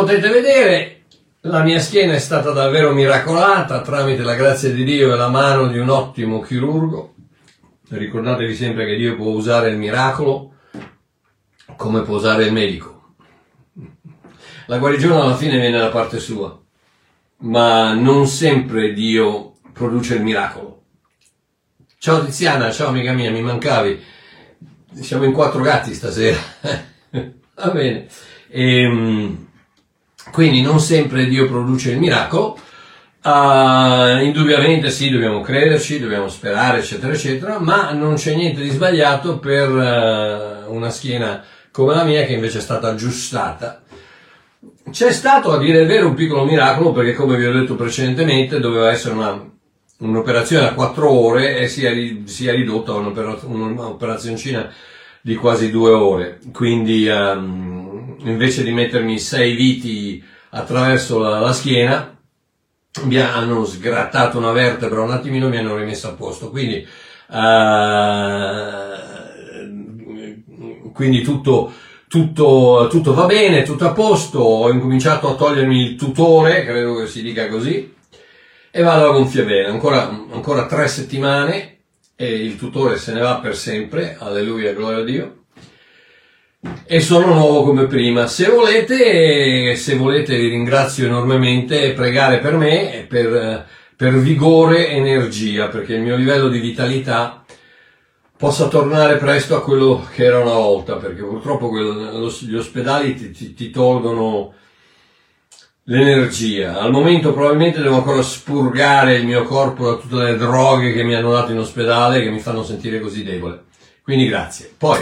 potete vedere, la mia schiena è stata davvero miracolata tramite la grazia di Dio e la mano di un ottimo chirurgo. Ricordatevi sempre che Dio può usare il miracolo come può usare il medico. La guarigione alla fine viene da parte sua, ma non sempre Dio produce il miracolo. Ciao Tiziana, ciao amica mia, mi mancavi. Siamo in quattro gatti stasera. Va bene. Ehm, quindi non sempre Dio produce il miracolo. Uh, indubbiamente sì, dobbiamo crederci, dobbiamo sperare, eccetera, eccetera, ma non c'è niente di sbagliato per uh, una schiena come la mia che invece è stata aggiustata. C'è stato, a dire il vero, un piccolo miracolo perché, come vi ho detto precedentemente, doveva essere una un'operazione a 4 ore e si è, si è ridotta a un'operazioncina di quasi 2 ore. Quindi um, invece di mettermi 6 viti attraverso la, la schiena, mi hanno sgrattato una vertebra un attimino e mi hanno rimesso a posto. Quindi, uh, quindi tutto, tutto, tutto va bene, tutto a posto. Ho incominciato a togliermi il tutore, credo che si dica così e vado a gonfia bene, ancora, ancora tre settimane e il tutore se ne va per sempre, alleluia, gloria a Dio. E sono nuovo come prima. Se volete, se volete vi ringrazio enormemente, pregare per me, per, per vigore e energia, perché il mio livello di vitalità possa tornare presto a quello che era una volta, perché purtroppo gli ospedali ti, ti, ti tolgono l'energia. Al momento probabilmente devo ancora spurgare il mio corpo da tutte le droghe che mi hanno dato in ospedale che mi fanno sentire così debole. Quindi grazie. Poi,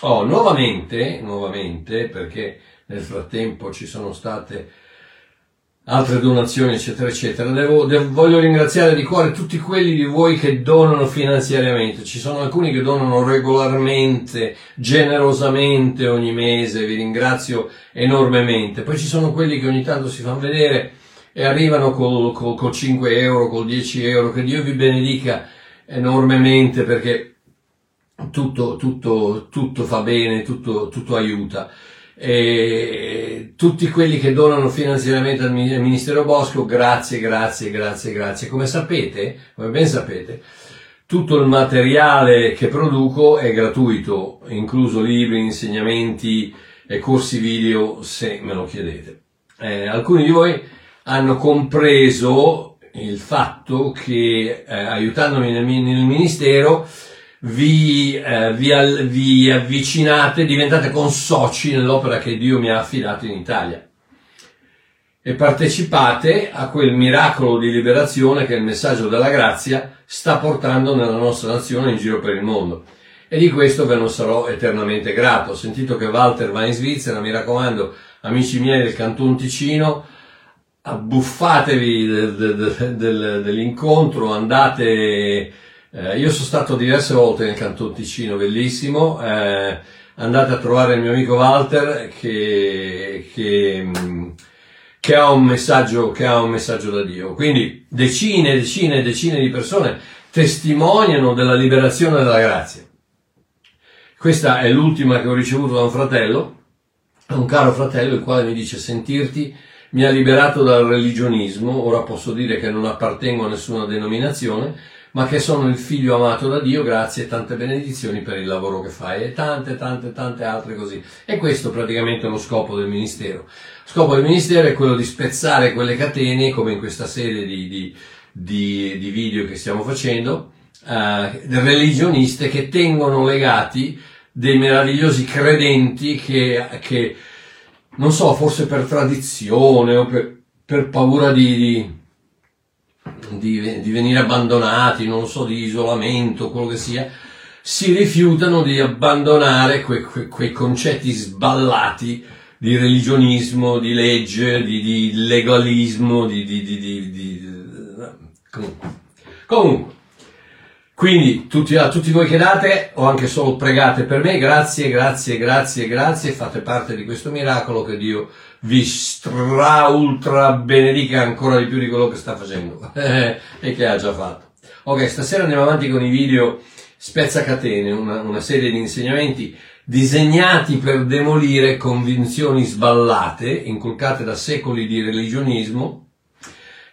oh, nuovamente, nuovamente, perché nel frattempo ci sono state altre donazioni, eccetera, eccetera. Devo, devo, voglio ringraziare di cuore tutti quelli di voi che donano finanziariamente. Ci sono alcuni che donano regolarmente, generosamente ogni mese, vi ringrazio enormemente. Poi ci sono quelli che ogni tanto si fanno vedere e arrivano col, col, col 5 euro, col 10 euro. Che Dio vi benedica enormemente perché tutto, tutto, tutto fa bene, tutto, tutto aiuta e tutti quelli che donano finanziariamente al Ministero Bosco, grazie, grazie, grazie, grazie. Come sapete, come ben sapete, tutto il materiale che produco è gratuito, incluso libri, insegnamenti e corsi video se me lo chiedete. Eh, alcuni di voi hanno compreso il fatto che eh, aiutandomi nel, nel ministero vi, eh, vi, vi avvicinate, diventate consoci nell'opera che Dio mi ha affidato in Italia e partecipate a quel miracolo di liberazione che il messaggio della grazia sta portando nella nostra nazione in giro per il mondo. E di questo ve ne sarò eternamente grato. Ho sentito che Walter va in Svizzera, mi raccomando, amici miei del Canton Ticino, abbuffatevi del, del, del, dell'incontro, andate eh, io sono stato diverse volte nel Canton Ticino, bellissimo. Eh, andate a trovare il mio amico Walter che, che, mm, che, ha un messaggio, che ha un messaggio da Dio. Quindi decine, decine, decine di persone testimoniano della liberazione della grazia. Questa è l'ultima che ho ricevuto da un fratello, un caro fratello, il quale mi dice sentirti mi ha liberato dal religionismo, ora posso dire che non appartengo a nessuna denominazione, ma che sono il figlio amato da Dio, grazie e tante benedizioni per il lavoro che fai e tante, tante, tante altre così. E questo praticamente è lo scopo del ministero. Lo scopo del ministero è quello di spezzare quelle catene, come in questa serie di, di, di, di video che stiamo facendo, eh, religioniste che tengono legati dei meravigliosi credenti che, che non so, forse per tradizione o per, per paura di, di di, venire abbandonati, non so, di isolamento, quello che sia, si rifiutano di abbandonare que, que, quei concetti sballati di religionismo, di legge, di, di legalismo, di, di, comunque. comunque. Quindi tutti, a tutti voi che date o anche solo pregate per me, grazie, grazie, grazie, grazie, fate parte di questo miracolo che Dio vi stra ultra benedica ancora di più di quello che sta facendo e che ha già fatto. Ok, stasera andiamo avanti con i video spezzacatene, una, una serie di insegnamenti disegnati per demolire convinzioni sballate, inculcate da secoli di religionismo,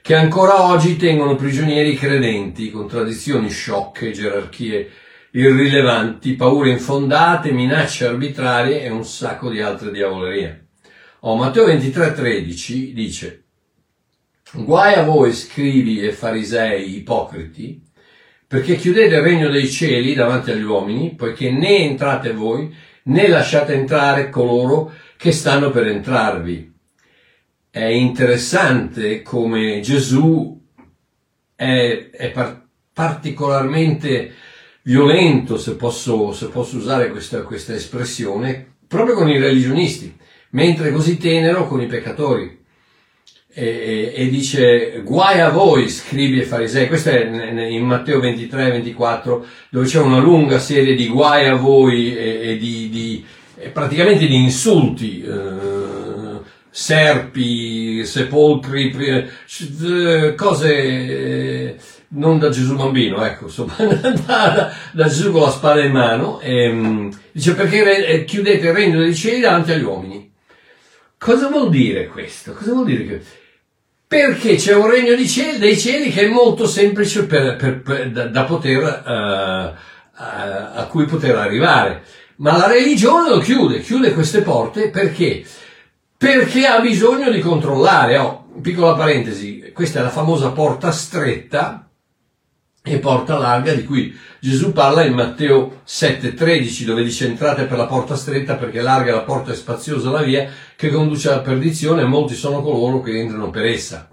che ancora oggi tengono prigionieri credenti con tradizioni sciocche, gerarchie irrilevanti, paure infondate, minacce arbitrarie e un sacco di altre diavolerie. Oh, Matteo 23,13 dice Guai a voi scrivi e farisei ipocriti, perché chiudete il regno dei cieli davanti agli uomini, poiché né entrate voi, né lasciate entrare coloro che stanno per entrarvi. È interessante come Gesù è, è par- particolarmente violento, se posso, se posso usare questa, questa espressione, proprio con i religionisti, mentre così tenero con i peccatori. E, e, e, dice guai a voi scribi e farisei questo è in Matteo 23 24 dove c'è una lunga serie di guai a voi e, e di, di praticamente di insulti eh, serpi sepolcri cose eh, non da Gesù bambino, ecco, insomma, da, da, Gesù con la spada in mano, e, ehm, dice perché eh, chiudete il regno dei cieli davanti agli uomini. Cosa vuol dire questo? Cosa vuol dire che... Perché c'è un regno cieli, dei cieli che è molto semplice per, per, per, da, da, poter, uh, uh, a cui poter arrivare. Ma la religione lo chiude, chiude queste porte perché? Perché ha bisogno di controllare. Oh, piccola parentesi, questa è la famosa porta stretta e porta larga di cui Gesù parla in Matteo 7,13 dove dice entrate per la porta stretta perché larga la porta e spaziosa la via che conduce alla perdizione e molti sono coloro che entrano per essa.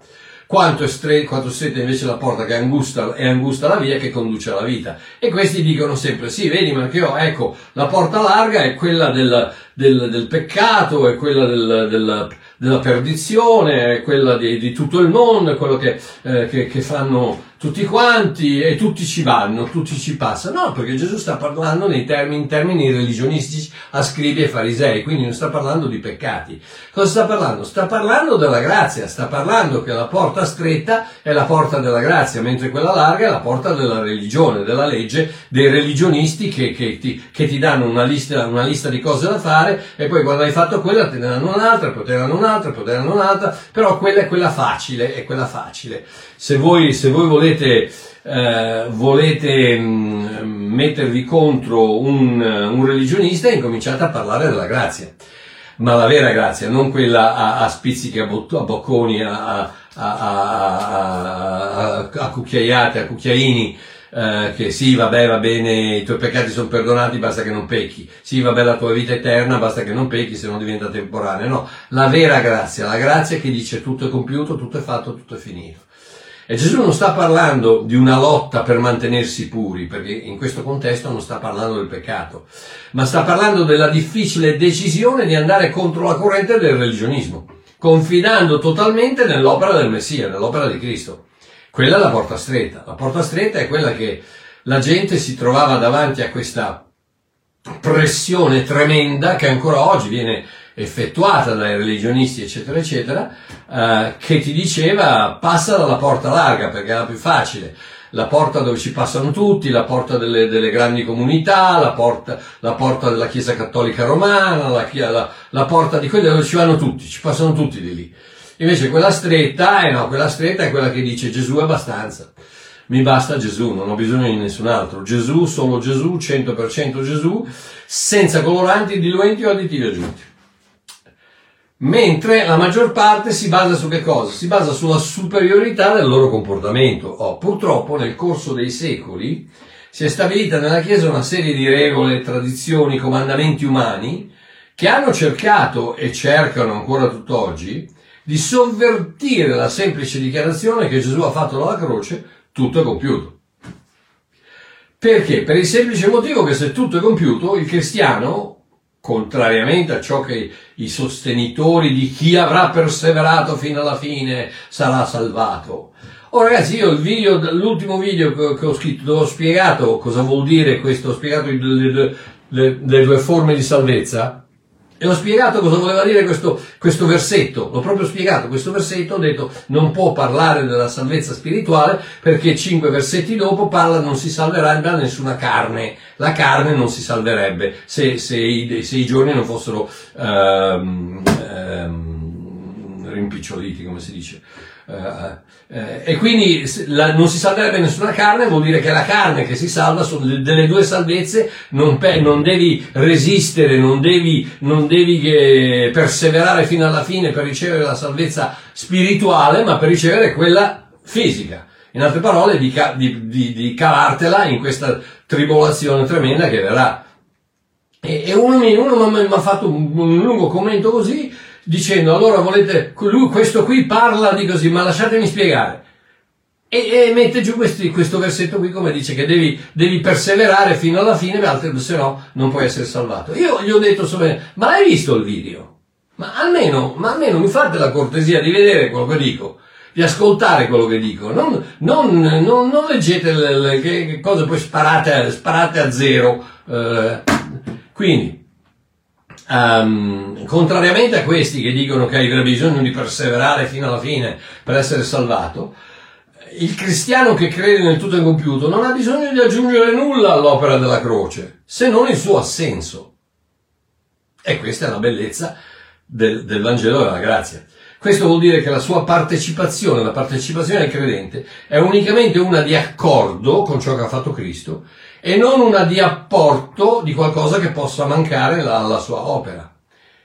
Quanto è, stretta, quanto stretta invece la porta che è angusta, è angusta la via che conduce alla vita. E questi dicono sempre, sì, vedi, ma che io, ecco, la porta larga è quella del, del, del peccato, è quella del, del della perdizione, quella di, di, tutto il mondo, è quello che, eh, che, che, fanno tutti quanti e tutti ci vanno, tutti ci passano. No, perché Gesù sta parlando nei termini, in termini religionistici a scribi e farisei, quindi non sta parlando di peccati. Cosa sta parlando? Sta parlando della grazia, sta parlando che la porta stretta è la porta della grazia, mentre quella larga è la porta della religione, della legge, dei religionisti che, che, ti, che ti, danno una lista, una lista, di cose da fare e poi quando hai fatto quella te ne danno un'altra, poi te ne danno un'altra, poi te ne danno un'altra, però quella è quella facile, è quella facile. Se voi, se voi volete Volete mh, mm, mettervi contro un, un, religionista, incominciate a parlare della grazia. Ma la vera grazia, non quella a, a spizzichi, a, bot- a bocconi, a, a, a, cucchiaiate, a cucchiaini, Uh, che sì, vabbè, va bene, i tuoi peccati sono perdonati, basta che non pecchi. Sì, vabbè, la tua vita è eterna, basta che non pecchi, se non diventa temporanea. No, la vera grazia, la grazia che dice tutto è compiuto, tutto è fatto, tutto è finito. E Gesù non sta parlando di una lotta per mantenersi puri, perché in questo contesto non sta parlando del peccato, ma sta parlando della difficile decisione di andare contro la corrente del religionismo, confidando totalmente nell'opera del Messia, nell'opera di Cristo. Quella è la porta stretta. La porta stretta è quella che la gente si trovava davanti a questa pressione tremenda che ancora oggi viene effettuata dai religionisti, eccetera, eccetera, eh, che ti diceva passa dalla porta larga perché la più facile. La porta dove ci passano tutti, la porta delle, delle grandi comunità, la porta, la porta, della Chiesa Cattolica Romana, la, la, la porta di quelle dove ci vanno tutti, ci passano tutti di lì. Invece quella stretta, eh no, quella stretta è quella che dice Gesù è abbastanza. Mi basta Gesù, non ho bisogno di nessun altro. Gesù, solo Gesù, 100% Gesù, senza coloranti, diluenti o additivi aggiunti. Mentre la maggior parte si basa su che cosa? Si basa sulla superiorità del loro comportamento. Oh, purtroppo nel corso dei secoli si è stabilita nella Chiesa una serie di regole, tradizioni, comandamenti umani che hanno cercato e cercano ancora tutt'oggi di sovvertire la semplice dichiarazione che Gesù ha fatto dalla croce, tutto è compiuto. Perché? Per il semplice motivo che se tutto è compiuto, il cristiano contrariamente a ciò che i sostenitori di chi avrà perseverato fino alla fine sarà salvato. Oh ragazzi, io il video, l'ultimo video che ho scritto, dove ho spiegato cosa vuol dire questo, ho spiegato le, le, le, le due forme di salvezza, E ho spiegato cosa voleva dire questo, questo versetto, l'ho proprio spiegato questo versetto, ho detto non può parlare della salvezza spirituale perché cinque versetti dopo parla non si salverà da nessuna carne, la carne non si salverebbe se, se, i, se i, giorni non fossero ehm, ehm, rimpiccioliti, come si dice. Uh, eh, e quindi la, non si salverebbe nessuna carne, vuol dire che la carne che si salva sono delle due salvezze, non, pe, non devi resistere, non devi, non devi perseverare fino alla fine per ricevere la salvezza spirituale, ma per ricevere quella fisica. In altre parole, di, di, di, di cavartela in questa tribolazione tremenda che verrà. E, e uno, uno mi ha fatto un, un lungo commento così, dicendo allora volete, lui, questo qui parla di così, ma lasciatemi spiegare. E, e mette giù questi, questo versetto qui come dice che devi, devi perseverare fino alla fine, se no non puoi essere salvato. Io gli ho detto, ma l'hai visto il video? Ma almeno, ma almeno mi fate la cortesia di vedere quello che dico, di ascoltare quello che dico, non, non, non, non leggete le, le, che cose poi sparate, sparate a zero. Eh, quindi, Um, contrariamente a questi che dicono che hai bisogno di perseverare fino alla fine per essere salvato, il cristiano che crede nel tutto incompiuto non ha bisogno di aggiungere nulla all'opera della croce, se non il suo assenso. E questa è la bellezza del, del Vangelo della grazia. Questo vuol dire che la sua partecipazione, la partecipazione del credente, è unicamente una di accordo con ciò che ha fatto Cristo e non una di apporto di qualcosa che possa mancare alla sua opera.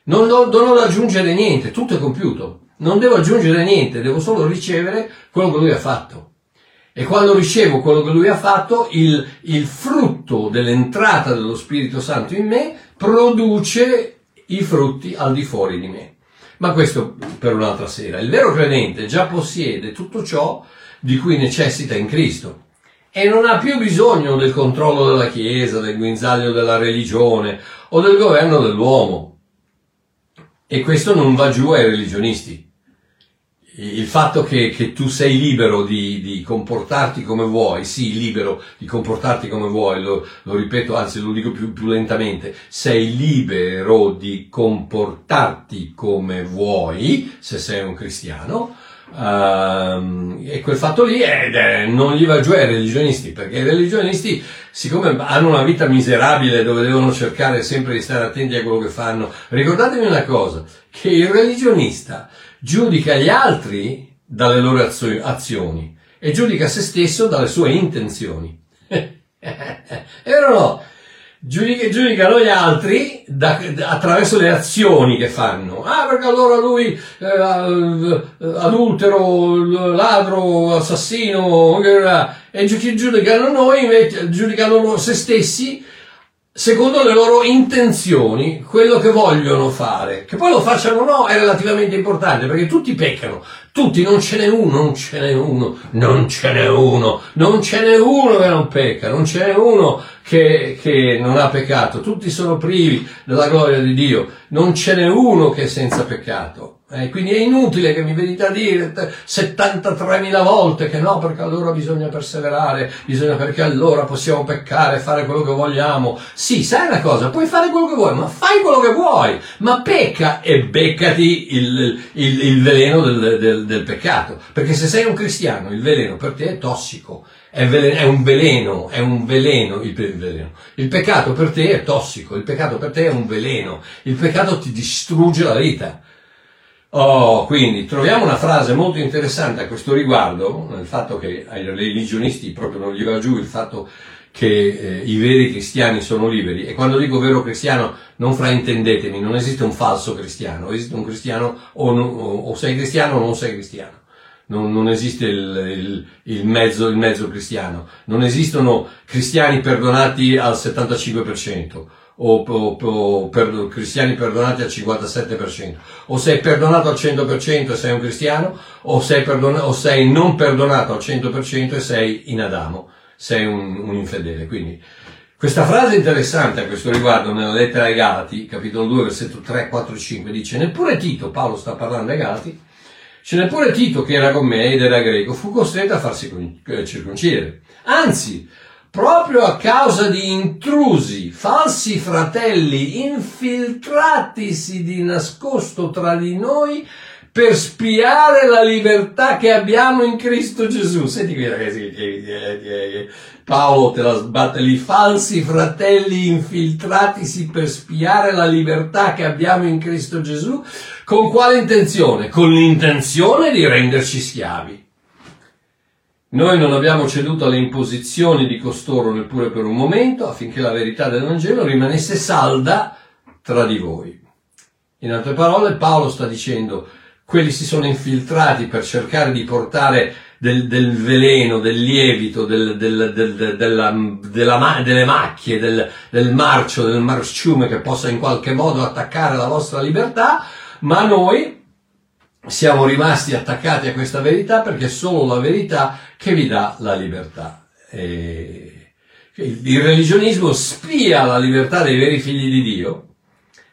Non, non, non devo aggiungere niente, tutto è compiuto. Non devo aggiungere niente, devo solo ricevere quello che lui ha fatto. E quando ricevo quello che lui ha fatto, il, il frutto dell'entrata dello Spirito Santo in me produce i frutti al di fuori di me. Ma questo per un'altra sera. Il vero credente già possiede tutto ciò di cui necessita in Cristo e non ha più bisogno del controllo della Chiesa, del guinzaglio della religione o del governo dell'uomo. E questo non va giù ai religionisti. Il fatto che, che tu sei libero di, di, comportarti come vuoi, sì, libero di comportarti come vuoi, lo, lo ripeto, anzi lo dico più, più lentamente, sei libero di comportarti come vuoi, se sei un cristiano, Uh, e quel fatto lì è, è, non gli va giù ai religionisti, perché i religionisti, siccome hanno una vita miserabile dove devono cercare sempre di stare attenti a quello che fanno, ricordatevi una cosa, che il religionista giudica gli altri dalle loro azioni e giudica se stesso dalle sue intenzioni. è vero o no? giudica, giudicano gli altri da, da, attraverso le azioni che fanno. Ah, perché allora lui eh, adultero, ladro, assassino, e giudicano noi, invece, giudicano se stessi secondo le loro intenzioni, quello che vogliono fare. Che poi lo facciano o no è relativamente importante, perché tutti peccano, tutti, non ce n'è uno, non ce n'è uno, non ce n'è uno, non ce n'è uno che non pecca, non ce n'è uno che, che non ha peccato, tutti sono privi della gloria di Dio, non ce n'è uno che è senza peccato. Eh, quindi è inutile che mi venite a dire 73.000 volte che no, perché allora bisogna perseverare, bisogna perché allora possiamo peccare, fare quello che vogliamo. Sì, sai una cosa, puoi fare quello che vuoi, ma fai quello che vuoi, ma pecca e beccati il, il, il veleno del, del, del, peccato. Perché se sei un cristiano, il veleno per te è tossico, è, veleno, è un veleno, è un veleno il, il veleno. Il peccato per te è tossico, il peccato per te è un veleno, il peccato ti distrugge la vita. Oh, quindi troviamo una frase molto interessante a questo riguardo, nel fatto che ai religionisti proprio non gli va giù il fatto che eh, i veri cristiani sono liberi. E quando dico vero cristiano, non fraintendetemi, non esiste un falso cristiano, esiste un cristiano o, no, o sei cristiano o non sei cristiano. Non, non esiste il, il, il, mezzo, il mezzo cristiano. Non esistono cristiani perdonati al 75% o, o, o per, cristiani perdonati al 57%, o sei perdonato al 100% e sei un cristiano, o sei, perdona, o sei non perdonato al 100% e sei in Adamo, sei un, un infedele. Quindi, questa frase interessante a questo riguardo nella lettera ai Galati, capitolo 2, versetto 3, 4 5, dice, neppure Tito, Paolo sta parlando ai Galati, c'è neppure Tito che era con me ed era greco, fu costretto a farsi circoncidere. Anzi, proprio a causa di intrusi, falsi fratelli, infiltratisi di nascosto tra di noi per spiare la libertà che abbiamo in Cristo Gesù. Senti qui ragazzi, Paolo te la sbatte lì, falsi fratelli infiltratisi per spiare la libertà che abbiamo in Cristo Gesù. Con quale intenzione? Con l'intenzione di renderci schiavi. Noi non abbiamo ceduto alle imposizioni di costoro neppure per un momento affinché la verità del Vangelo rimanesse salda tra di voi. In altre parole, Paolo sta dicendo, quelli si sono infiltrati per cercare di portare del, del veleno, del lievito, del, del, della, della, delle macchie, del, marcio, del marciume che possa in qualche modo attaccare la vostra libertà, ma noi siamo rimasti attaccati a questa verità perché è solo la verità che vi dà la libertà. E il religionismo spia la libertà dei veri figli di Dio,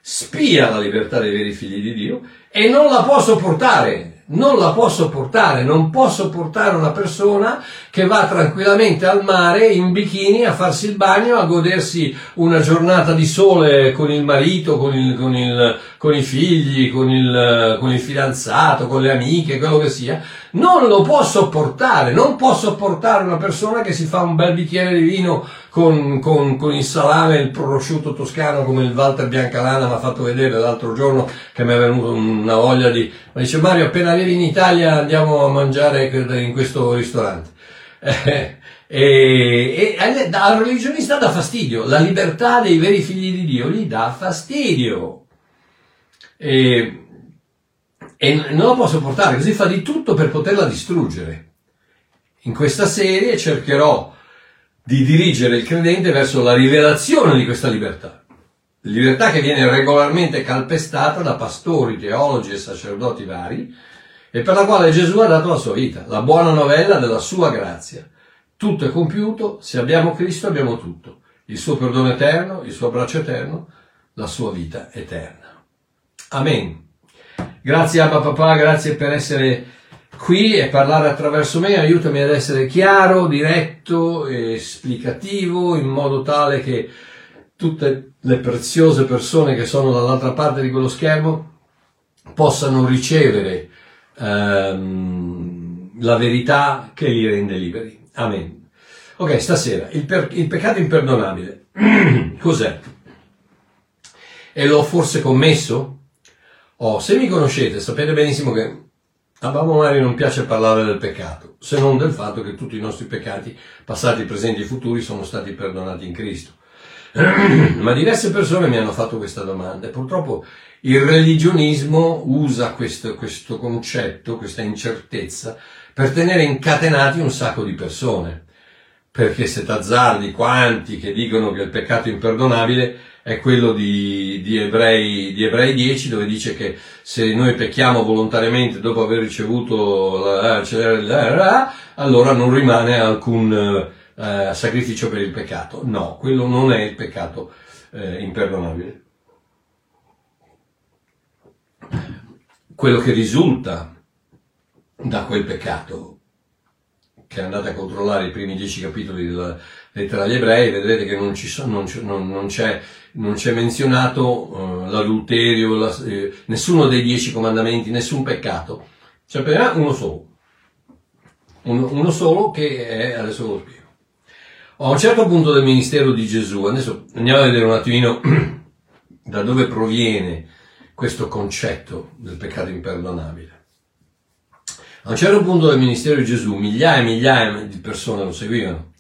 spia la libertà dei veri figli di Dio e non la può sopportare non la può sopportare, non può sopportare una persona che va tranquillamente al mare in bikini a farsi il bagno, a godersi una giornata di sole con il marito, con, il, con, il, con i figli, con il, con il fidanzato, con le amiche, quello che sia, non lo può sopportare, non può sopportare una persona che si fa un bel bicchiere di vino con, con, con il salame e il prosciutto toscano come il Walter Biancalana mi ha fatto vedere l'altro giorno che mi è venuto una voglia di... Ma dice Mario appena arrivi in Italia andiamo a mangiare in questo ristorante. e, e al religionista dà fastidio, la libertà dei veri figli di Dio gli dà fastidio. E, e non la può sopportare, così fa di tutto per poterla distruggere. In questa serie cercherò di dirigere il credente verso la rivelazione di questa libertà. Libertà che viene regolarmente calpestata da pastori, teologi e sacerdoti vari e per la quale Gesù ha dato la sua vita, la buona novella della sua grazia. Tutto è compiuto, se abbiamo Cristo abbiamo tutto, il suo perdono eterno, il suo abbraccio eterno, la sua vita eterna. Amen. Grazie Abba Papà, grazie per essere qui e parlare attraverso me, aiutami ad essere chiaro, diretto, esplicativo, in modo tale che tutte le preziose persone che sono dall'altra parte di quello schermo possano ricevere ehm, la verità che li rende liberi. Amen. Ok, stasera, il, per, il peccato imperdonabile. Cos'è? E l'ho forse commesso? Oh, se mi conoscete sapete benissimo che a Babbo Mario non piace parlare del peccato, se non del fatto che tutti i nostri peccati, passati, presenti e futuri, sono stati perdonati in Cristo. Ma diverse persone mi hanno fatto questa domanda e purtroppo il religionismo usa questo, questo concetto, questa incertezza, per tenere incatenati un sacco di persone. Perché se t'azzardi quanti che dicono che il peccato è imperdonabile, è quello di, di, Ebrei, di Ebrei 10 dove dice che se noi pecchiamo volontariamente dopo aver ricevuto la, la, la, allora non rimane alcun eh, sacrificio per il peccato. No, quello non è il peccato eh, imperdonabile. Quello che risulta da quel peccato, che andate a controllare i primi dieci capitoli della lettera agli ebrei, vedrete che non, ci sono, non, non c'è non c'è menzionato uh, l'adulterio, la, eh, nessuno dei dieci comandamenti, nessun peccato. C'è appena uno solo. Uno, uno solo che è, adesso lo spiego. A un certo punto del ministero di Gesù, adesso andiamo a vedere un attimino da dove proviene questo concetto del peccato imperdonabile. A un certo punto del ministero di Gesù migliaia e migliaia di persone lo seguivano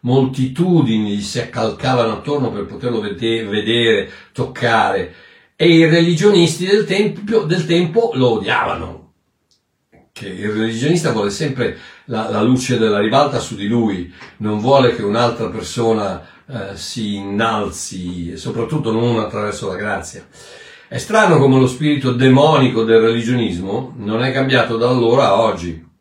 moltitudini si accalcavano attorno per poterlo vedere, toccare, e i religionisti del tempo, del tempo lo odiavano. Che il religionista vuole sempre la, la, luce della ribalta su di lui, non vuole che un'altra persona eh, si innalzi, soprattutto non attraverso la grazia. È strano come lo spirito demonico del religionismo non è cambiato da allora a oggi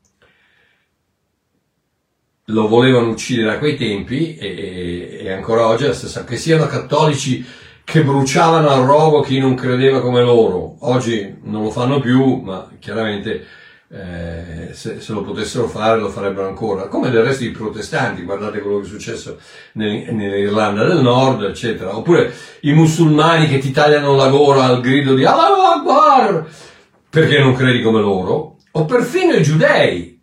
lo volevano uccidere a quei tempi e, e ancora oggi è la stessa, che siano cattolici che bruciavano al rogo chi non credeva come loro. Oggi non lo fanno più, ma chiaramente eh, se, se, lo potessero fare lo farebbero ancora, come del resto i protestanti, guardate quello che è successo nel, nell'Irlanda del Nord, eccetera, oppure i musulmani che ti tagliano la gola al grido di Allah Akbar perché non credi come loro, o perfino i giudei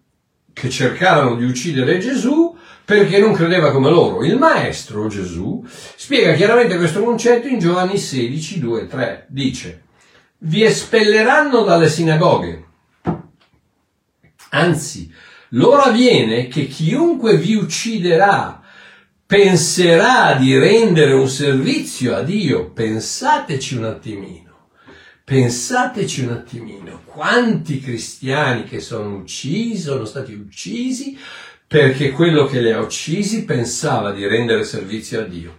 che cercarono di uccidere Gesù perché non credeva come loro. Il maestro Gesù spiega chiaramente questo concetto in Giovanni 16, 2, 3. Dice, vi espelleranno dalle sinagoghe Anzi, l'ora viene che chiunque vi ucciderà penserà di rendere un servizio a Dio. Pensateci un attimino. Pensateci un attimino. Quanti cristiani che sono uccisi, sono stati uccisi perché quello che li ha uccisi pensava di rendere servizio a Dio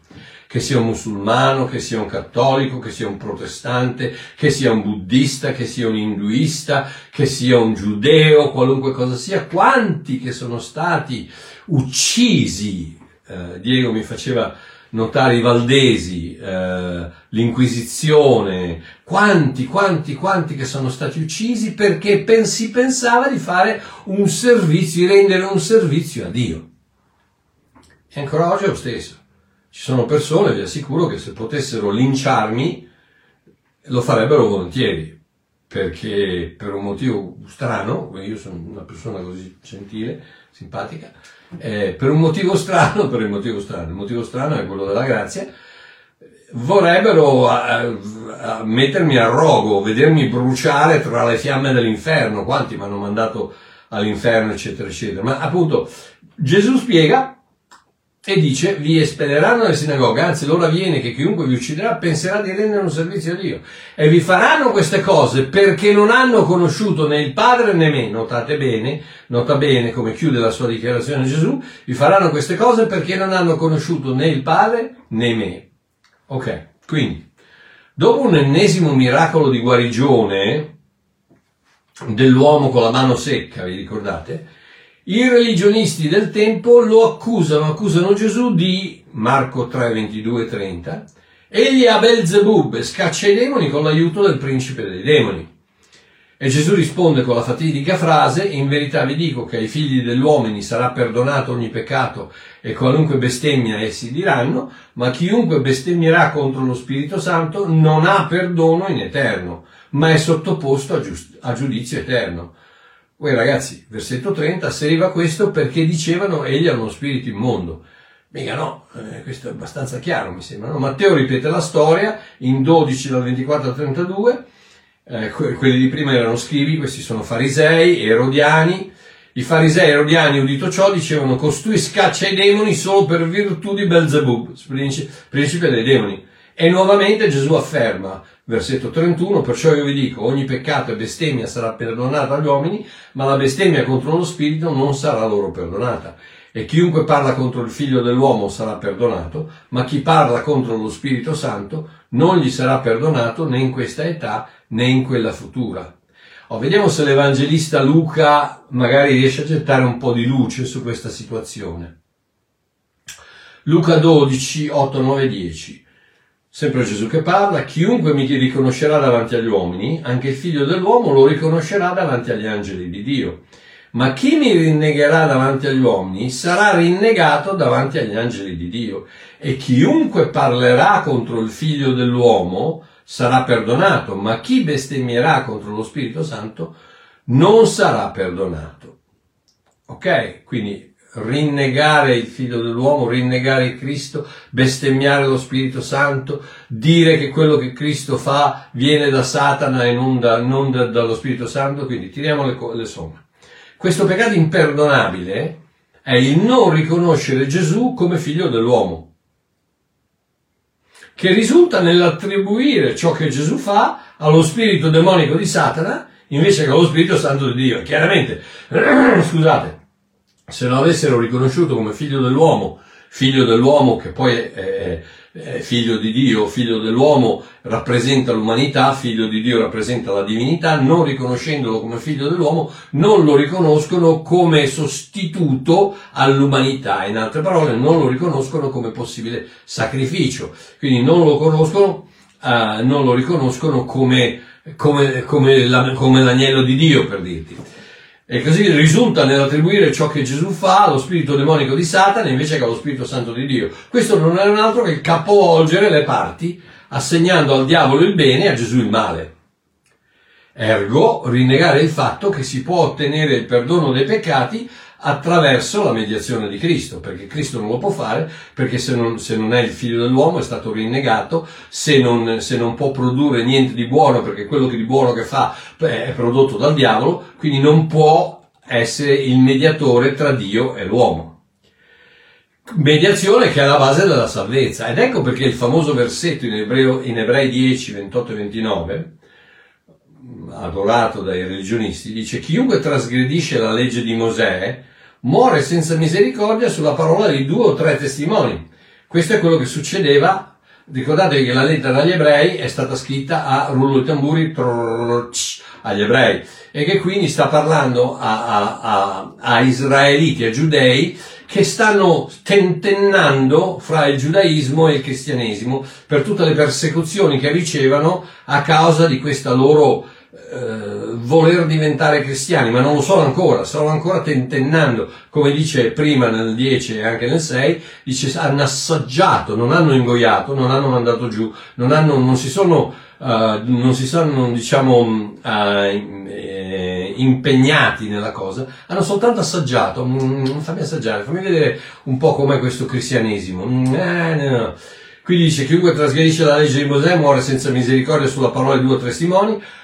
che sia un musulmano, che sia un cattolico, che sia un protestante, che sia un buddista, che sia un induista, che sia un giudeo, qualunque cosa sia, quanti che sono stati uccisi, eh, Diego mi faceva notare i valdesi, eh, l'Inquisizione, quanti, quanti, quanti che sono stati uccisi perché si pensava di fare un servizio, di rendere un servizio a Dio. E ancora oggi è lo stesso. Ci sono persone, vi assicuro, che se potessero linciarmi lo farebbero volentieri, perché per un motivo strano, io sono una persona così gentile, simpatica, eh, per un motivo strano, per il motivo strano, il motivo strano è quello della grazia, vorrebbero a, a mettermi a rogo, vedermi bruciare tra le fiamme dell'inferno, quanti mi hanno mandato all'inferno, eccetera, eccetera. Ma appunto Gesù spiega e dice vi espelleranno dalle sinagoghe, anzi l'ora viene che chiunque vi ucciderà penserà di rendere un servizio a Dio e vi faranno queste cose perché non hanno conosciuto né il Padre né me, notate bene, nota bene come chiude la sua dichiarazione Gesù, vi faranno queste cose perché non hanno conosciuto né il Padre né me. Ok, quindi, dopo un ennesimo miracolo di guarigione dell'uomo con la mano secca, vi ricordate? I religionisti del tempo lo accusano, accusano Gesù di Marco 3, 22, 30. Egli ha Belzebub, scaccia i demoni con l'aiuto del principe dei demoni. E Gesù risponde con la fatidica frase, in verità vi dico che ai figli degli uomini sarà perdonato ogni peccato e qualunque bestemmia essi diranno, ma chiunque bestemmierà contro lo Spirito Santo non ha perdono in eterno, ma è sottoposto a, giust- a giudizio eterno. Poi ragazzi, versetto 30, asseriva questo perché dicevano egli ha uno spirito immondo. Mica no, eh, questo è abbastanza chiaro mi sembra. No? Matteo ripete la storia in 12 dal 24 al 32, eh, que- quelli di prima erano scrivi, questi sono farisei, erodiani. I farisei e erodiani, udito ciò, dicevano costui scaccia i demoni solo per virtù di Belzebub, principe dei demoni. E nuovamente Gesù afferma, versetto 31, perciò io vi dico, ogni peccato e bestemmia sarà perdonata agli uomini, ma la bestemmia contro lo spirito non sarà loro perdonata. E chiunque parla contro il figlio dell'uomo sarà perdonato, ma chi parla contro lo Spirito Santo non gli sarà perdonato né in questa età né in quella futura. Oh, vediamo se l'Evangelista Luca magari riesce a gettare un po' di luce su questa situazione. Luca 12, 8, 9, 10. Sempre Gesù che parla, chiunque mi riconoscerà davanti agli uomini, anche il figlio dell'uomo lo riconoscerà davanti agli angeli di Dio. Ma chi mi rinnegherà davanti agli uomini sarà rinnegato davanti agli angeli di Dio. E chiunque parlerà contro il figlio dell'uomo sarà perdonato, ma chi bestemmierà contro lo Spirito Santo non sarà perdonato. Ok? Quindi rinnegare il figlio dell'uomo, rinnegare Cristo, bestemmiare lo Spirito Santo, dire che quello che Cristo fa viene da Satana e non, da, non da, dallo Spirito Santo, quindi tiriamo le, le somme. Questo peccato imperdonabile è il non riconoscere Gesù come figlio dell'uomo, che risulta nell'attribuire ciò che Gesù fa allo spirito demonico di Satana invece che allo Spirito Santo di Dio. Chiaramente, scusate, se lo avessero riconosciuto come figlio dell'uomo, figlio dell'uomo che poi è, è, figlio di Dio, figlio dell'uomo rappresenta l'umanità, figlio di Dio rappresenta la divinità, non riconoscendolo come figlio dell'uomo, non lo riconoscono come sostituto all'umanità, in altre parole non lo riconoscono come possibile sacrificio, quindi non lo conoscono, uh, non lo riconoscono come, come, come, la, come l'agnello di Dio per dirti. E così risulta nell'attribuire ciò che Gesù fa allo spirito demonico di Satana invece che allo Spirito Santo di Dio. Questo non è un altro che capovolgere le parti, assegnando al diavolo il bene e a Gesù il male. Ergo, rinnegare il fatto che si può ottenere il perdono dei peccati attraverso la mediazione di Cristo, perché Cristo non lo può fare, perché se non, se non è il figlio dell'uomo è stato rinnegato, se non, se non, può produrre niente di buono, perché quello che di buono che fa è prodotto dal diavolo, quindi non può essere il mediatore tra Dio e l'uomo. Mediazione che è la base della salvezza. Ed ecco perché il famoso versetto in, Ebreo, in Ebrei 10, 28 e 29, adorato dai religionisti, dice chiunque trasgredisce la legge di Mosè muore senza misericordia sulla parola di due o tre testimoni. Questo è quello che succedeva. Ricordatevi che la lettera agli ebrei è stata scritta a rullo di tamburi agli ebrei e che quindi sta parlando a, a, a, a israeliti, a giudei che stanno tentennando fra il giudaismo e il cristianesimo per tutte le persecuzioni che ricevono a causa di questa loro eh, voler diventare cristiani, ma non lo sono ancora, stanno ancora tentennando, come dice prima nel 10 e anche nel 6, dice hanno assaggiato, non hanno ingoiato, non hanno mandato giù, non, hanno, non si sono, uh, non si sono diciamo, uh, impegnati nella cosa, hanno soltanto assaggiato, mm, fammi assaggiare, fammi vedere un po' com'è questo cristianesimo. Mm, eh, no, no. Quindi dice chiunque trasgredisce la legge di Mosè muore senza misericordia sulla parola di due o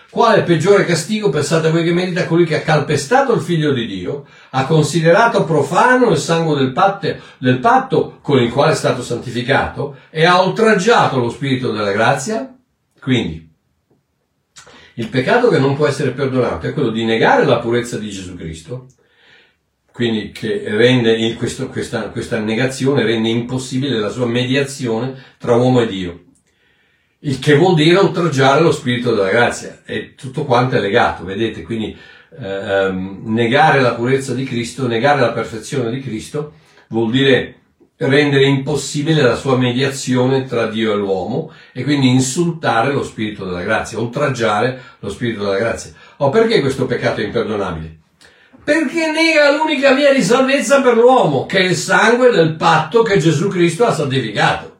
quale peggiore castigo pensate voi che merita colui che ha calpestato il figlio di Dio, ha considerato profano il sangue del patto, del patto con il quale è stato santificato e ha oltraggiato lo spirito della grazia? Quindi, il peccato che non può essere perdonato è quello di negare la purezza di Gesù Cristo, quindi che rende questo, questa, questa negazione rende impossibile la sua mediazione tra uomo e Dio il che vuol dire oltraggiare lo spirito della grazia e tutto quanto è legato, vedete, quindi eh, negare la purezza di Cristo, negare la perfezione di Cristo vuol dire rendere impossibile la sua mediazione tra Dio e l'uomo e quindi insultare lo spirito della grazia, oltraggiare lo spirito della grazia. Oh, perché questo peccato è imperdonabile? Perché nega l'unica via di salvezza per l'uomo, che è il sangue del patto che Gesù Cristo ha santificato.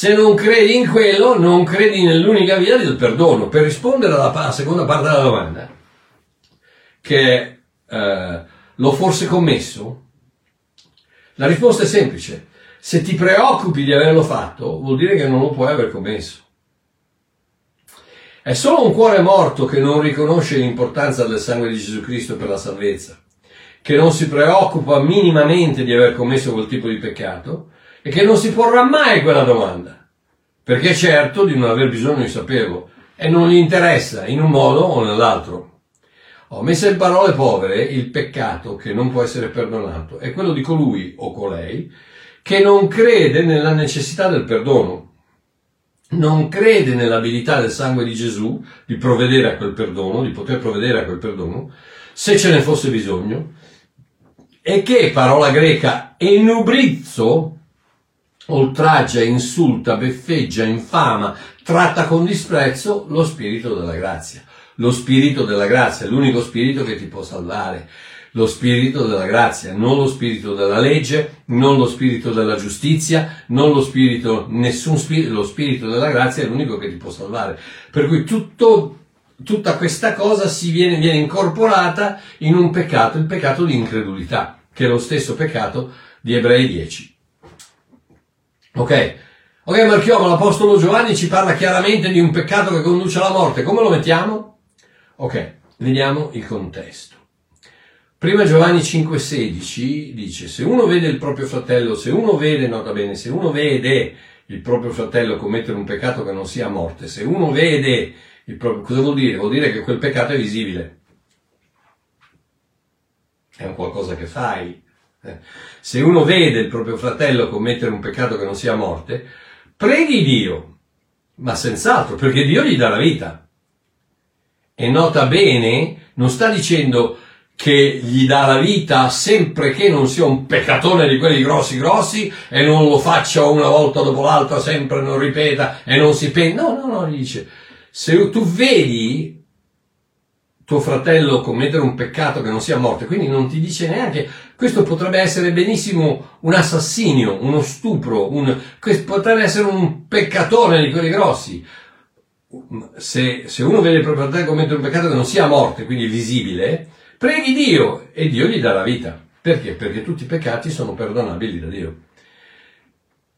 Se non credi in quello, non credi nell'unica via del perdono. Per rispondere alla seconda parte della domanda, che eh, l'ho forse commesso, la risposta è semplice. Se ti preoccupi di averlo fatto, vuol dire che non lo puoi aver commesso. È solo un cuore morto che non riconosce l'importanza del sangue di Gesù Cristo per la salvezza, che non si preoccupa minimamente di aver commesso quel tipo di peccato, e che non si porrà mai quella domanda, perché è certo di non aver bisogno di saperlo. E non gli interessa in un modo o nell'altro. Ho messo in parole povere il peccato che non può essere perdonato. È quello di colui o colei che non crede nella necessità del perdono, non crede nell'abilità del sangue di Gesù di provvedere a quel perdono, di poter provvedere a quel perdono, se ce ne fosse bisogno, e che, parola greca, enubrizzo, oltraggia, insulta, beffeggia, infama, tratta con disprezzo lo spirito della grazia. Lo spirito della grazia è l'unico spirito che ti può salvare. Lo spirito della grazia, non lo spirito della legge, non lo spirito della giustizia, non lo spirito, nessun spirito, lo spirito della grazia è l'unico che ti può salvare. Per cui tutto, tutta questa cosa si viene, viene incorporata in un peccato, il peccato di incredulità, che è lo stesso peccato di Ebrei 10. Ok? Ok, Marchiò, l'Apostolo Giovanni ci parla chiaramente di un peccato che conduce alla morte. Come lo mettiamo? Ok, vediamo il contesto. Prima Giovanni 5,16 dice: Se uno vede il proprio fratello, se uno vede, nota bene, se uno vede il proprio fratello commettere un peccato che non sia morte, se uno vede il proprio, cosa vuol dire? Vuol dire che quel peccato è visibile. È un qualcosa che fai. Se uno vede il proprio fratello commettere un peccato che non sia morte, preghi Dio, ma senz'altro, perché Dio gli dà la vita. E nota bene, non sta dicendo che gli dà la vita sempre che non sia un peccatone di quelli grossi grossi e non lo faccia una volta dopo l'altra, sempre non ripeta e non si penta. No, no, no, gli dice, se tu vedi tuo fratello commettere un peccato che non sia morte, quindi non ti dice neanche, questo potrebbe essere benissimo un assassinio, uno stupro, un, potrebbe essere un peccatore di quelli grossi. Se, se uno vede il proprio fratello commettere un peccato che non sia morte, quindi visibile, preghi Dio e Dio gli dà la vita. Perché? Perché tutti i peccati sono perdonabili da Dio.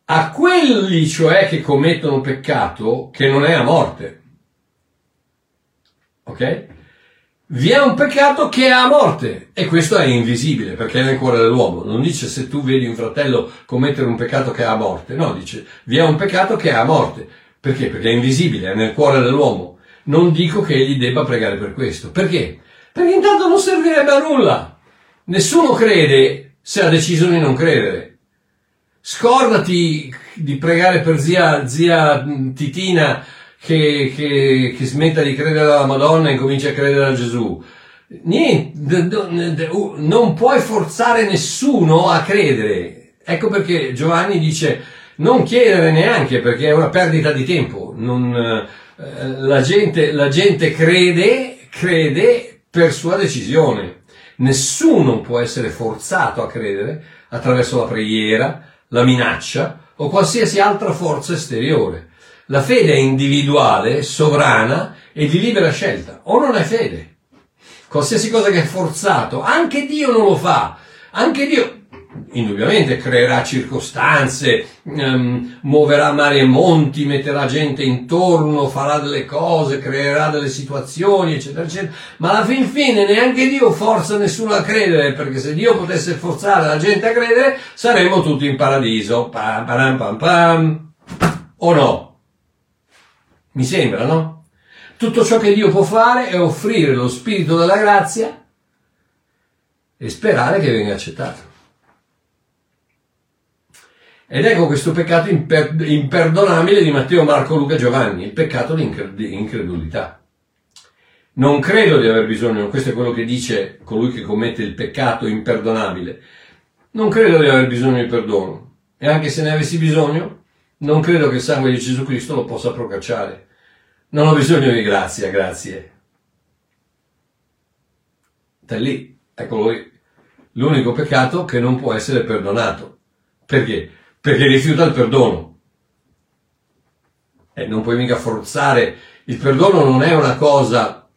A quelli cioè che commettono peccato che non è a morte. Ok? Vi è un peccato che è a morte e questo è invisibile perché è nel cuore dell'uomo. Non dice se tu vedi un fratello commettere un peccato che è a morte, no, dice vi è un peccato che è a morte. Perché? Perché è invisibile, è nel cuore dell'uomo. Non dico che egli debba pregare per questo. Perché? Perché intanto non servirebbe a nulla. Nessuno crede se ha deciso di non credere. Scordati di pregare per zia, zia Titina che, che, che smetta di credere alla Madonna e comincia a credere a Gesù. Niente, non puoi forzare nessuno a credere. Ecco perché Giovanni dice non chiedere neanche perché è una perdita di tempo. Non, eh, la, gente, la gente crede, crede per sua decisione. Nessuno può essere forzato a credere attraverso la preghiera, la minaccia o qualsiasi altra forza esteriore. La fede è individuale, sovrana e di libera scelta. O non è fede. Qualsiasi cosa che è forzato, anche Dio non lo fa. Anche Dio, indubbiamente creerà circostanze, um, muoverà mari e monti, metterà gente intorno, farà delle cose, creerà delle situazioni, eccetera, eccetera. Ma alla fin fine neanche Dio forza nessuno a credere, perché se Dio potesse forzare la gente a credere, saremmo tutti in paradiso. Pam, pam, pam, pam. O no? Mi sembra, no? Tutto ciò che Dio può fare è offrire lo spirito della grazia e sperare che venga accettato. Ed ecco questo peccato imper- imperdonabile di Matteo, Marco, Luca, Giovanni, il peccato di incredulità. Non credo di aver bisogno, questo è quello che dice colui che commette il peccato imperdonabile, non credo di aver bisogno di perdono. E anche se ne avessi bisogno, non credo che il sangue di Gesù Cristo lo possa procacciare. Non ho bisogno di grazia, grazie. Da lì, eccolo lì. L'unico peccato che non può essere perdonato. Perché? Perché rifiuta il perdono. E non puoi mica forzare. Il perdono non è una cosa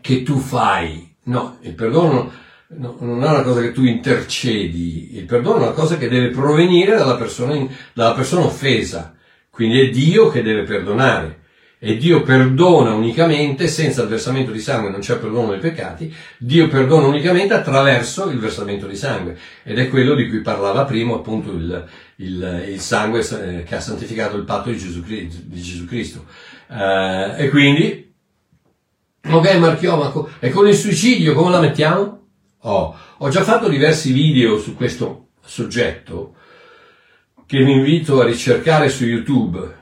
che tu fai. No, il perdono no, non è una cosa che tu intercedi, il perdono è una cosa che deve provenire dalla persona, in, dalla persona offesa, quindi è Dio che deve perdonare. E Dio perdona unicamente, senza il versamento di sangue non c'è perdono dei peccati, Dio perdona unicamente attraverso il versamento di sangue. Ed è quello di cui parlava prima, appunto, il, il, il sangue eh, che ha santificato il patto di Gesù, di Gesù Cristo. Uh, e quindi, ok Marchiomaco, e con il suicidio come la mettiamo? Oh, ho già fatto diversi video su questo soggetto che vi invito a ricercare su YouTube.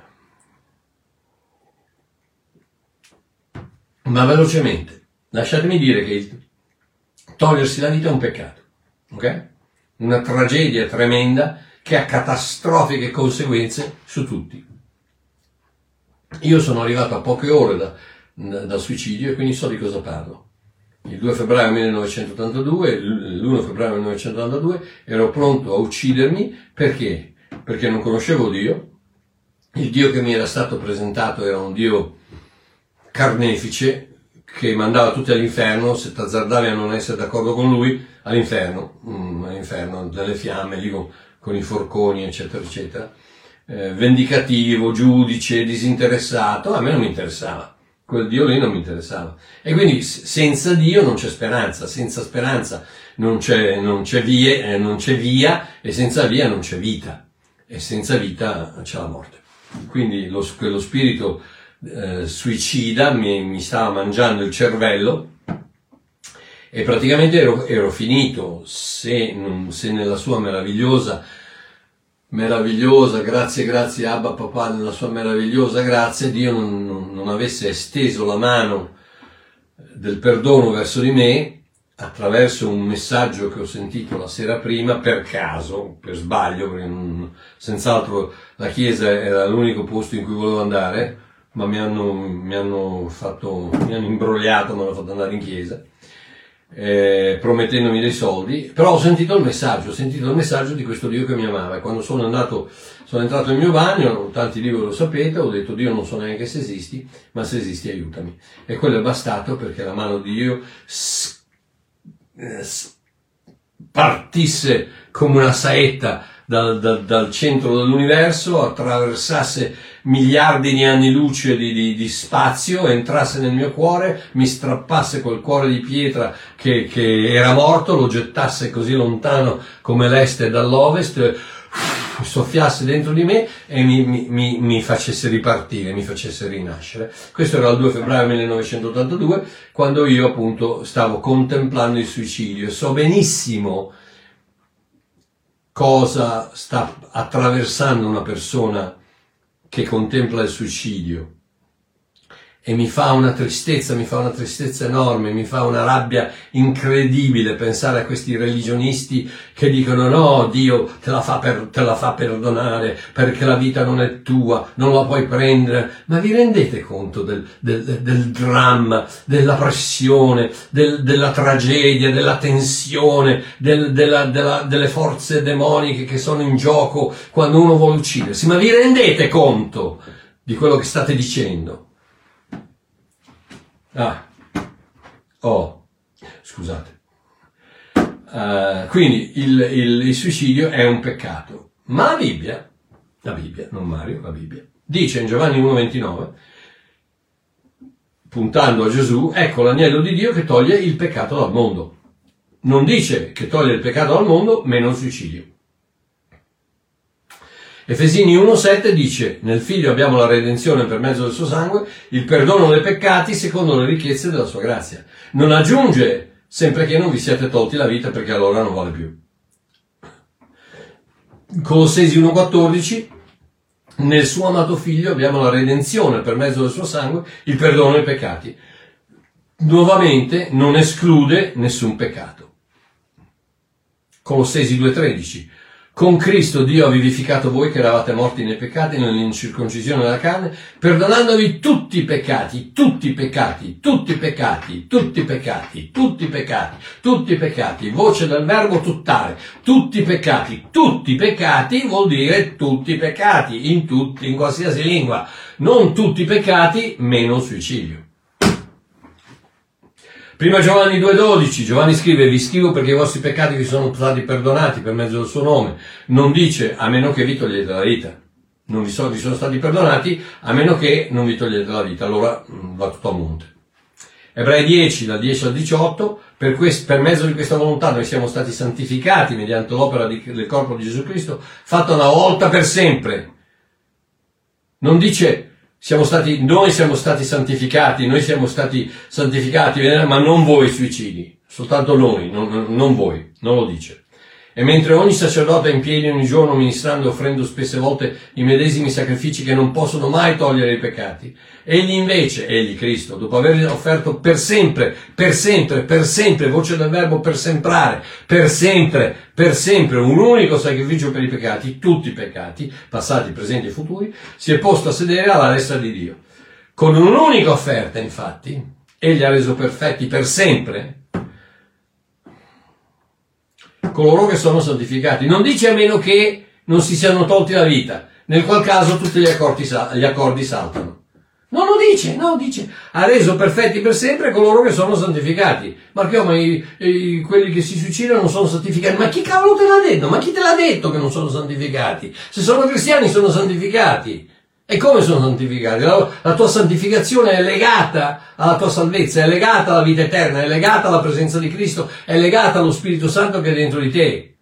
Ma velocemente, lasciatemi dire che togliersi la vita è un peccato, ok? Una tragedia tremenda che ha catastrofiche conseguenze su tutti. Io sono arrivato a poche ore da, dal suicidio e quindi so di cosa parlo il 2 febbraio 1982, l'1 febbraio 1982, ero pronto a uccidermi perché? Perché non conoscevo Dio, il Dio che mi era stato presentato era un Dio carnefice che mandava tutti all'inferno, se t'azzardavi a non essere d'accordo con lui, all'inferno, mm, all'inferno, nelle fiamme, lì con, con i forconi, eccetera, eccetera. Eh, vendicativo, giudice, disinteressato, a me non mi interessava quel Dio lì non mi interessava. E quindi senza Dio non c'è speranza, senza speranza non c'è, non c'è, via, eh, non c'è via e senza via non c'è vita e senza vita c'è la morte. Quindi lo, quello spirito eh, suicida mi, mi, stava mangiando il cervello e praticamente ero, ero finito se, se nella sua meravigliosa meravigliosa, grazie, grazie Abba Papà nella sua meravigliosa grazia, Dio non, non, avesse esteso la mano del perdono verso di me attraverso un messaggio che ho sentito la sera prima per caso, per sbaglio, perché non, senz'altro la chiesa era l'unico posto in cui volevo andare, ma mi hanno, mi hanno fatto, mi hanno imbrogliato, mi hanno fatto andare in chiesa, eh, promettendomi dei soldi, però ho sentito il messaggio, ho sentito il messaggio di questo Dio che mi amava e quando sono andato, sono entrato nel mio bagno, tanti di voi lo sapete, ho detto Dio non so neanche se esisti, ma se esisti aiutami. E quello è bastato perché la mano di Dio eh, partisse come una saetta dal, dal, dal, centro dell'universo, attraversasse miliardi di anni luce di, di, di, spazio, entrasse nel mio cuore, mi strappasse quel cuore di pietra che, che era morto, lo gettasse così lontano come l'est dall'ovest, soffiasse dentro di me e mi, mi, mi, facesse ripartire, mi facesse rinascere. Questo era il 2 febbraio 1982, quando io appunto stavo contemplando il suicidio e so benissimo cosa sta attraversando una persona che contempla il suicidio e mi fa una tristezza, mi fa una tristezza enorme, mi fa una rabbia incredibile pensare a questi religionisti che dicono no, Dio te la fa, per, te la fa perdonare perché la vita non è tua, non la puoi prendere. Ma vi rendete conto del, del, del dramma, della pressione, del, della tragedia, della tensione, della, della, delle forze demoniche che sono in gioco quando uno vuole uccidersi? Ma vi rendete conto di quello che state dicendo? Ah, oh, scusate. Uh, quindi il, il, il, suicidio è un peccato, ma la Bibbia, la Bibbia, non Mario, la Bibbia, dice in Giovanni 1,29, puntando a Gesù, ecco l'agnello di Dio che toglie il peccato dal mondo. Non dice che toglie il peccato dal mondo, meno il suicidio. Efesini 1.7 dice, nel figlio abbiamo la redenzione per mezzo del suo sangue, il perdono dei peccati secondo le ricchezze della sua grazia. Non aggiunge, sempre che non vi siate tolti la vita perché allora non vale più. Colossesi 1.14, nel suo amato figlio abbiamo la redenzione per mezzo del suo sangue, il perdono dei peccati. Nuovamente non esclude nessun peccato. Colossesi 2.13, con Cristo Dio ha vivificato voi che eravate morti nei peccati, nell'incirconcisione della carne, perdonandovi tutti i peccati, tutti i peccati, tutti i peccati, tutti i peccati, tutti i peccati, tutti i peccati, voce del verbo tuttare, tutti i peccati, tutti i peccati vuol dire tutti i peccati, in tutti, in qualsiasi lingua, non tutti i peccati, meno il suicidio. Prima Giovanni 2,12, Giovanni scrive, vi scrivo perché i vostri peccati vi sono stati perdonati per mezzo del suo nome. Non dice, a meno che vi togliete la vita. Non vi sono, vi sono stati perdonati, a meno che non vi togliete la vita. Allora mm, va tutto a monte. Ebrei 10, da 10 al 18, per, quest, per, mezzo di questa volontà noi siamo stati santificati mediante l'opera di, del corpo di Gesù Cristo, fatta una volta per sempre. Non dice siamo stati, noi siamo stati santificati, noi siamo stati santificati, ma non voi suicidi, soltanto noi, non, non voi, non lo dice. E mentre ogni sacerdote è in piedi ogni giorno ministrando e offrendo spesse volte i medesimi sacrifici che non possono mai togliere i peccati, egli invece, egli Cristo, dopo aver offerto per sempre, per sempre, per sempre, voce del verbo per semprare, per sempre, per sempre un unico sacrificio per i peccati, tutti i peccati, passati, presenti e futuri, si è posto a sedere alla destra di Dio. Con un'unica offerta, infatti, egli ha reso perfetti per sempre coloro che sono santificati. Non dice a meno che non si siano tolti la vita, nel qual caso tutti gli accordi, gli accordi saltano. Non lo dice, no, dice, ha reso perfetti per sempre coloro che sono santificati. Ma che, oh, ma i, i, quelli che si suicidano non sono santificati. Ma chi cavolo te l'ha detto? Ma chi te l'ha detto che non sono santificati? Se sono cristiani sono santificati. E come sono santificati? La, la, tua santificazione è legata alla tua salvezza, è legata alla vita eterna, è legata alla presenza di Cristo, è legata allo Spirito Santo che è dentro di te.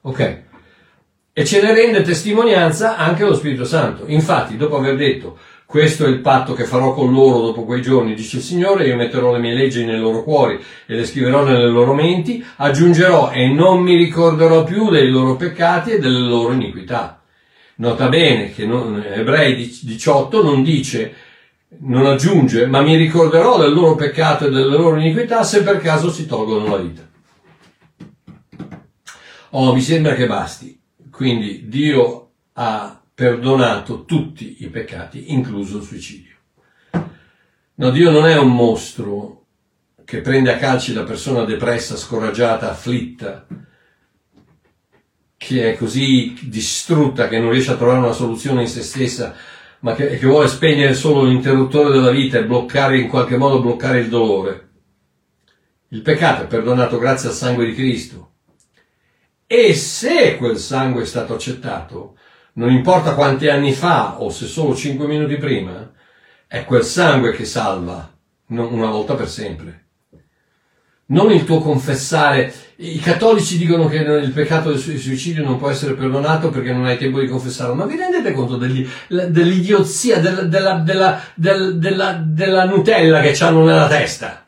Ok. E ce ne rende testimonianza anche lo Spirito Santo. Infatti, dopo aver detto, questo è il patto che farò con loro dopo quei giorni, dice il Signore, io metterò le mie leggi nei loro cuori e le scriverò nelle loro menti, aggiungerò e non mi ricorderò più dei loro peccati e delle loro iniquità. Nota bene che non, Ebrei 18 non dice, non aggiunge, ma mi ricorderò del loro peccato e delle loro iniquità se per caso si tolgono la vita. Oh, mi sembra che basti. Quindi Dio ha perdonato tutti i peccati, incluso il suicidio. No, Dio non è un mostro che prende a calci la persona depressa, scoraggiata, afflitta, che è così distrutta che non riesce a trovare una soluzione in se stessa, ma che, che vuole spegnere solo l'interruttore della vita e bloccare in qualche modo bloccare il dolore. Il peccato è perdonato grazie al sangue di Cristo. E se quel sangue è stato accettato, non importa quanti anni fa o se solo cinque minuti prima, è quel sangue che salva, una volta per sempre. Non il tuo confessare. I cattolici dicono che il peccato del suicidio non può essere perdonato perché non hai tempo di confessarlo. Ma vi rendete conto degli, dell'idiozia, della, della, della, della, Nutella che hanno nella testa?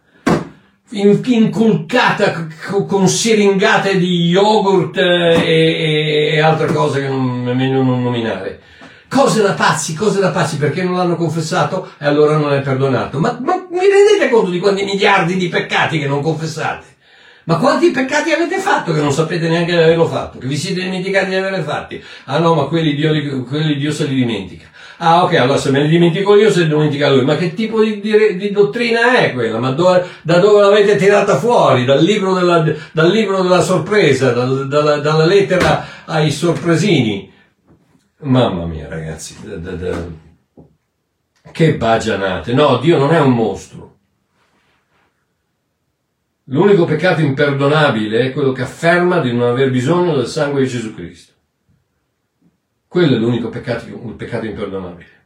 inculcata con siringate di yogurt e, e altre cose che non, è meglio non nominare. Cose da pazzi, cose da pazzi, perché non l'hanno confessato e allora non è perdonato. Ma, ma mi rendete conto di quanti miliardi di peccati che non confessate? Ma quanti peccati avete fatto che non sapete neanche di averlo fatto? Che vi siete dimenticati di averli fatti? Ah no, ma quelli Dio, quelli Dio se li dimentica. Ah, ok, allora se me li dimentico io, se li dimentica lui. Ma che tipo di, di, di dottrina è quella? Ma dove, da dove l'avete tirata fuori? Dal libro della, dal libro della sorpresa, dal, dalla, dalla, lettera ai sorpresini. Mamma mia, ragazzi. Da, da, da. Che bagianate. No, Dio non è un mostro. L'unico peccato imperdonabile è quello che afferma di non aver bisogno del sangue di Gesù Cristo. Quello è l'unico peccato, peccato imperdonabile.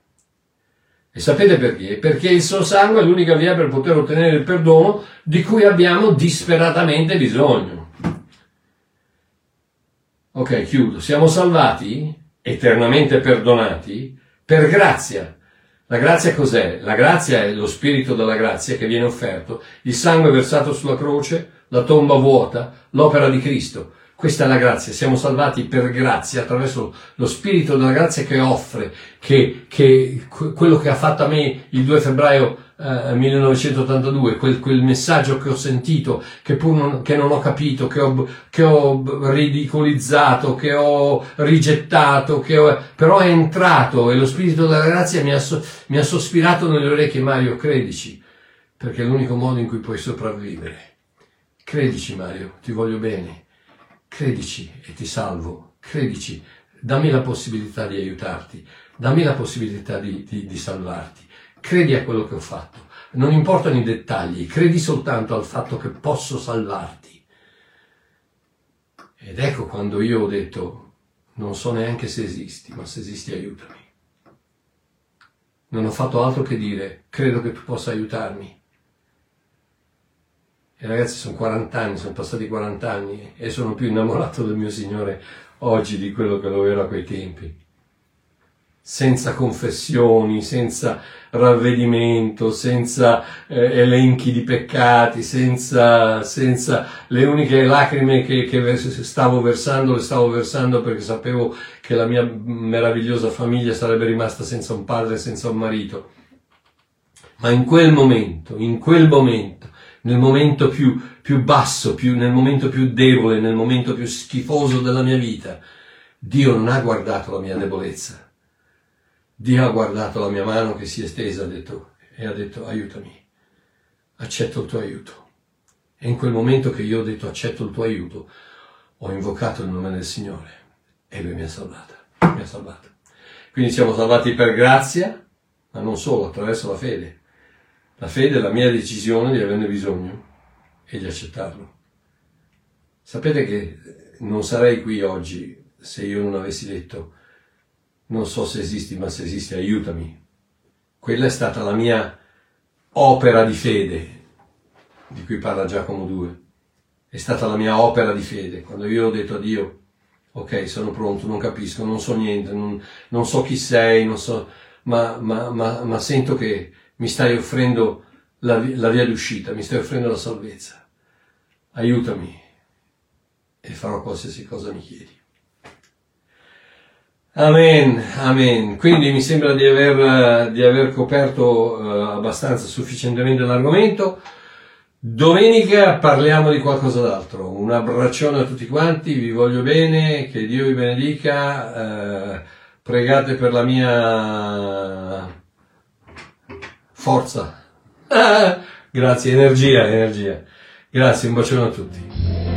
E sapete perché? Perché il suo sangue è l'unica via per poter ottenere il perdono di cui abbiamo disperatamente bisogno. Ok, chiudo. Siamo salvati, eternamente perdonati, per grazia. La grazia cos'è? La grazia è lo spirito della grazia che viene offerto, il sangue versato sulla croce, la tomba vuota, l'opera di Cristo. Questa è la grazia, siamo salvati per grazia attraverso lo spirito della grazia che offre, che, che quello che ha fatto a me il 2 febbraio eh, 1982, quel, quel, messaggio che ho sentito, che pur non, che non ho capito, che ho, che ho, ridicolizzato, che ho rigettato, che ho, però è entrato e lo spirito della grazia mi ha, mi ha sospirato nelle orecchie, Mario, credici, perché è l'unico modo in cui puoi sopravvivere. Credici Mario, ti voglio bene. Credici e ti salvo, credici, dammi la possibilità di aiutarti, dammi la possibilità di, di, di salvarti, credi a quello che ho fatto, non importano i dettagli, credi soltanto al fatto che posso salvarti. Ed ecco quando io ho detto, non so neanche se esisti, ma se esisti aiutami. Non ho fatto altro che dire, credo che tu possa aiutarmi. E ragazzi, sono 40 anni, sono passati 40 anni e sono più innamorato del mio Signore oggi di quello che lo ero a quei tempi. Senza confessioni, senza ravvedimento, senza eh, elenchi di peccati, senza, senza le uniche lacrime che, che stavo versando, le stavo versando perché sapevo che la mia meravigliosa famiglia sarebbe rimasta senza un padre senza un marito. Ma in quel momento, in quel momento, nel momento più, più basso, più, nel momento più debole, nel momento più schifoso della mia vita, Dio non ha guardato la mia debolezza. Dio ha guardato la mia mano che si è stesa ha detto, e ha detto aiutami, accetto il tuo aiuto. E in quel momento che io ho detto accetto il tuo aiuto, ho invocato il nome del Signore e Lui mi ha salvata, mi ha salvato. Quindi siamo salvati per grazia, ma non solo, attraverso la fede. La fede è la mia decisione di averne bisogno e di accettarlo. Sapete che non sarei qui oggi se io non avessi detto non so se esisti, ma se esisti aiutami. Quella è stata la mia opera di fede, di cui parla Giacomo 2. È stata la mia opera di fede. Quando io ho detto a Dio, ok, sono pronto, non capisco, non so niente, non, non so chi sei, non so, ma, ma, ma, ma sento che mi stai offrendo la, la via d'uscita, mi stai offrendo la salvezza. Aiutami e farò qualsiasi cosa mi chiedi. Amen, amen. Quindi mi sembra di aver, di aver coperto uh, abbastanza sufficientemente l'argomento. Domenica parliamo di qualcosa d'altro. Un abbraccione a tutti quanti, vi voglio bene, che Dio vi benedica. Uh, pregate per la mia forza. Grazie, energia, energia. Grazie, un bacione a tutti.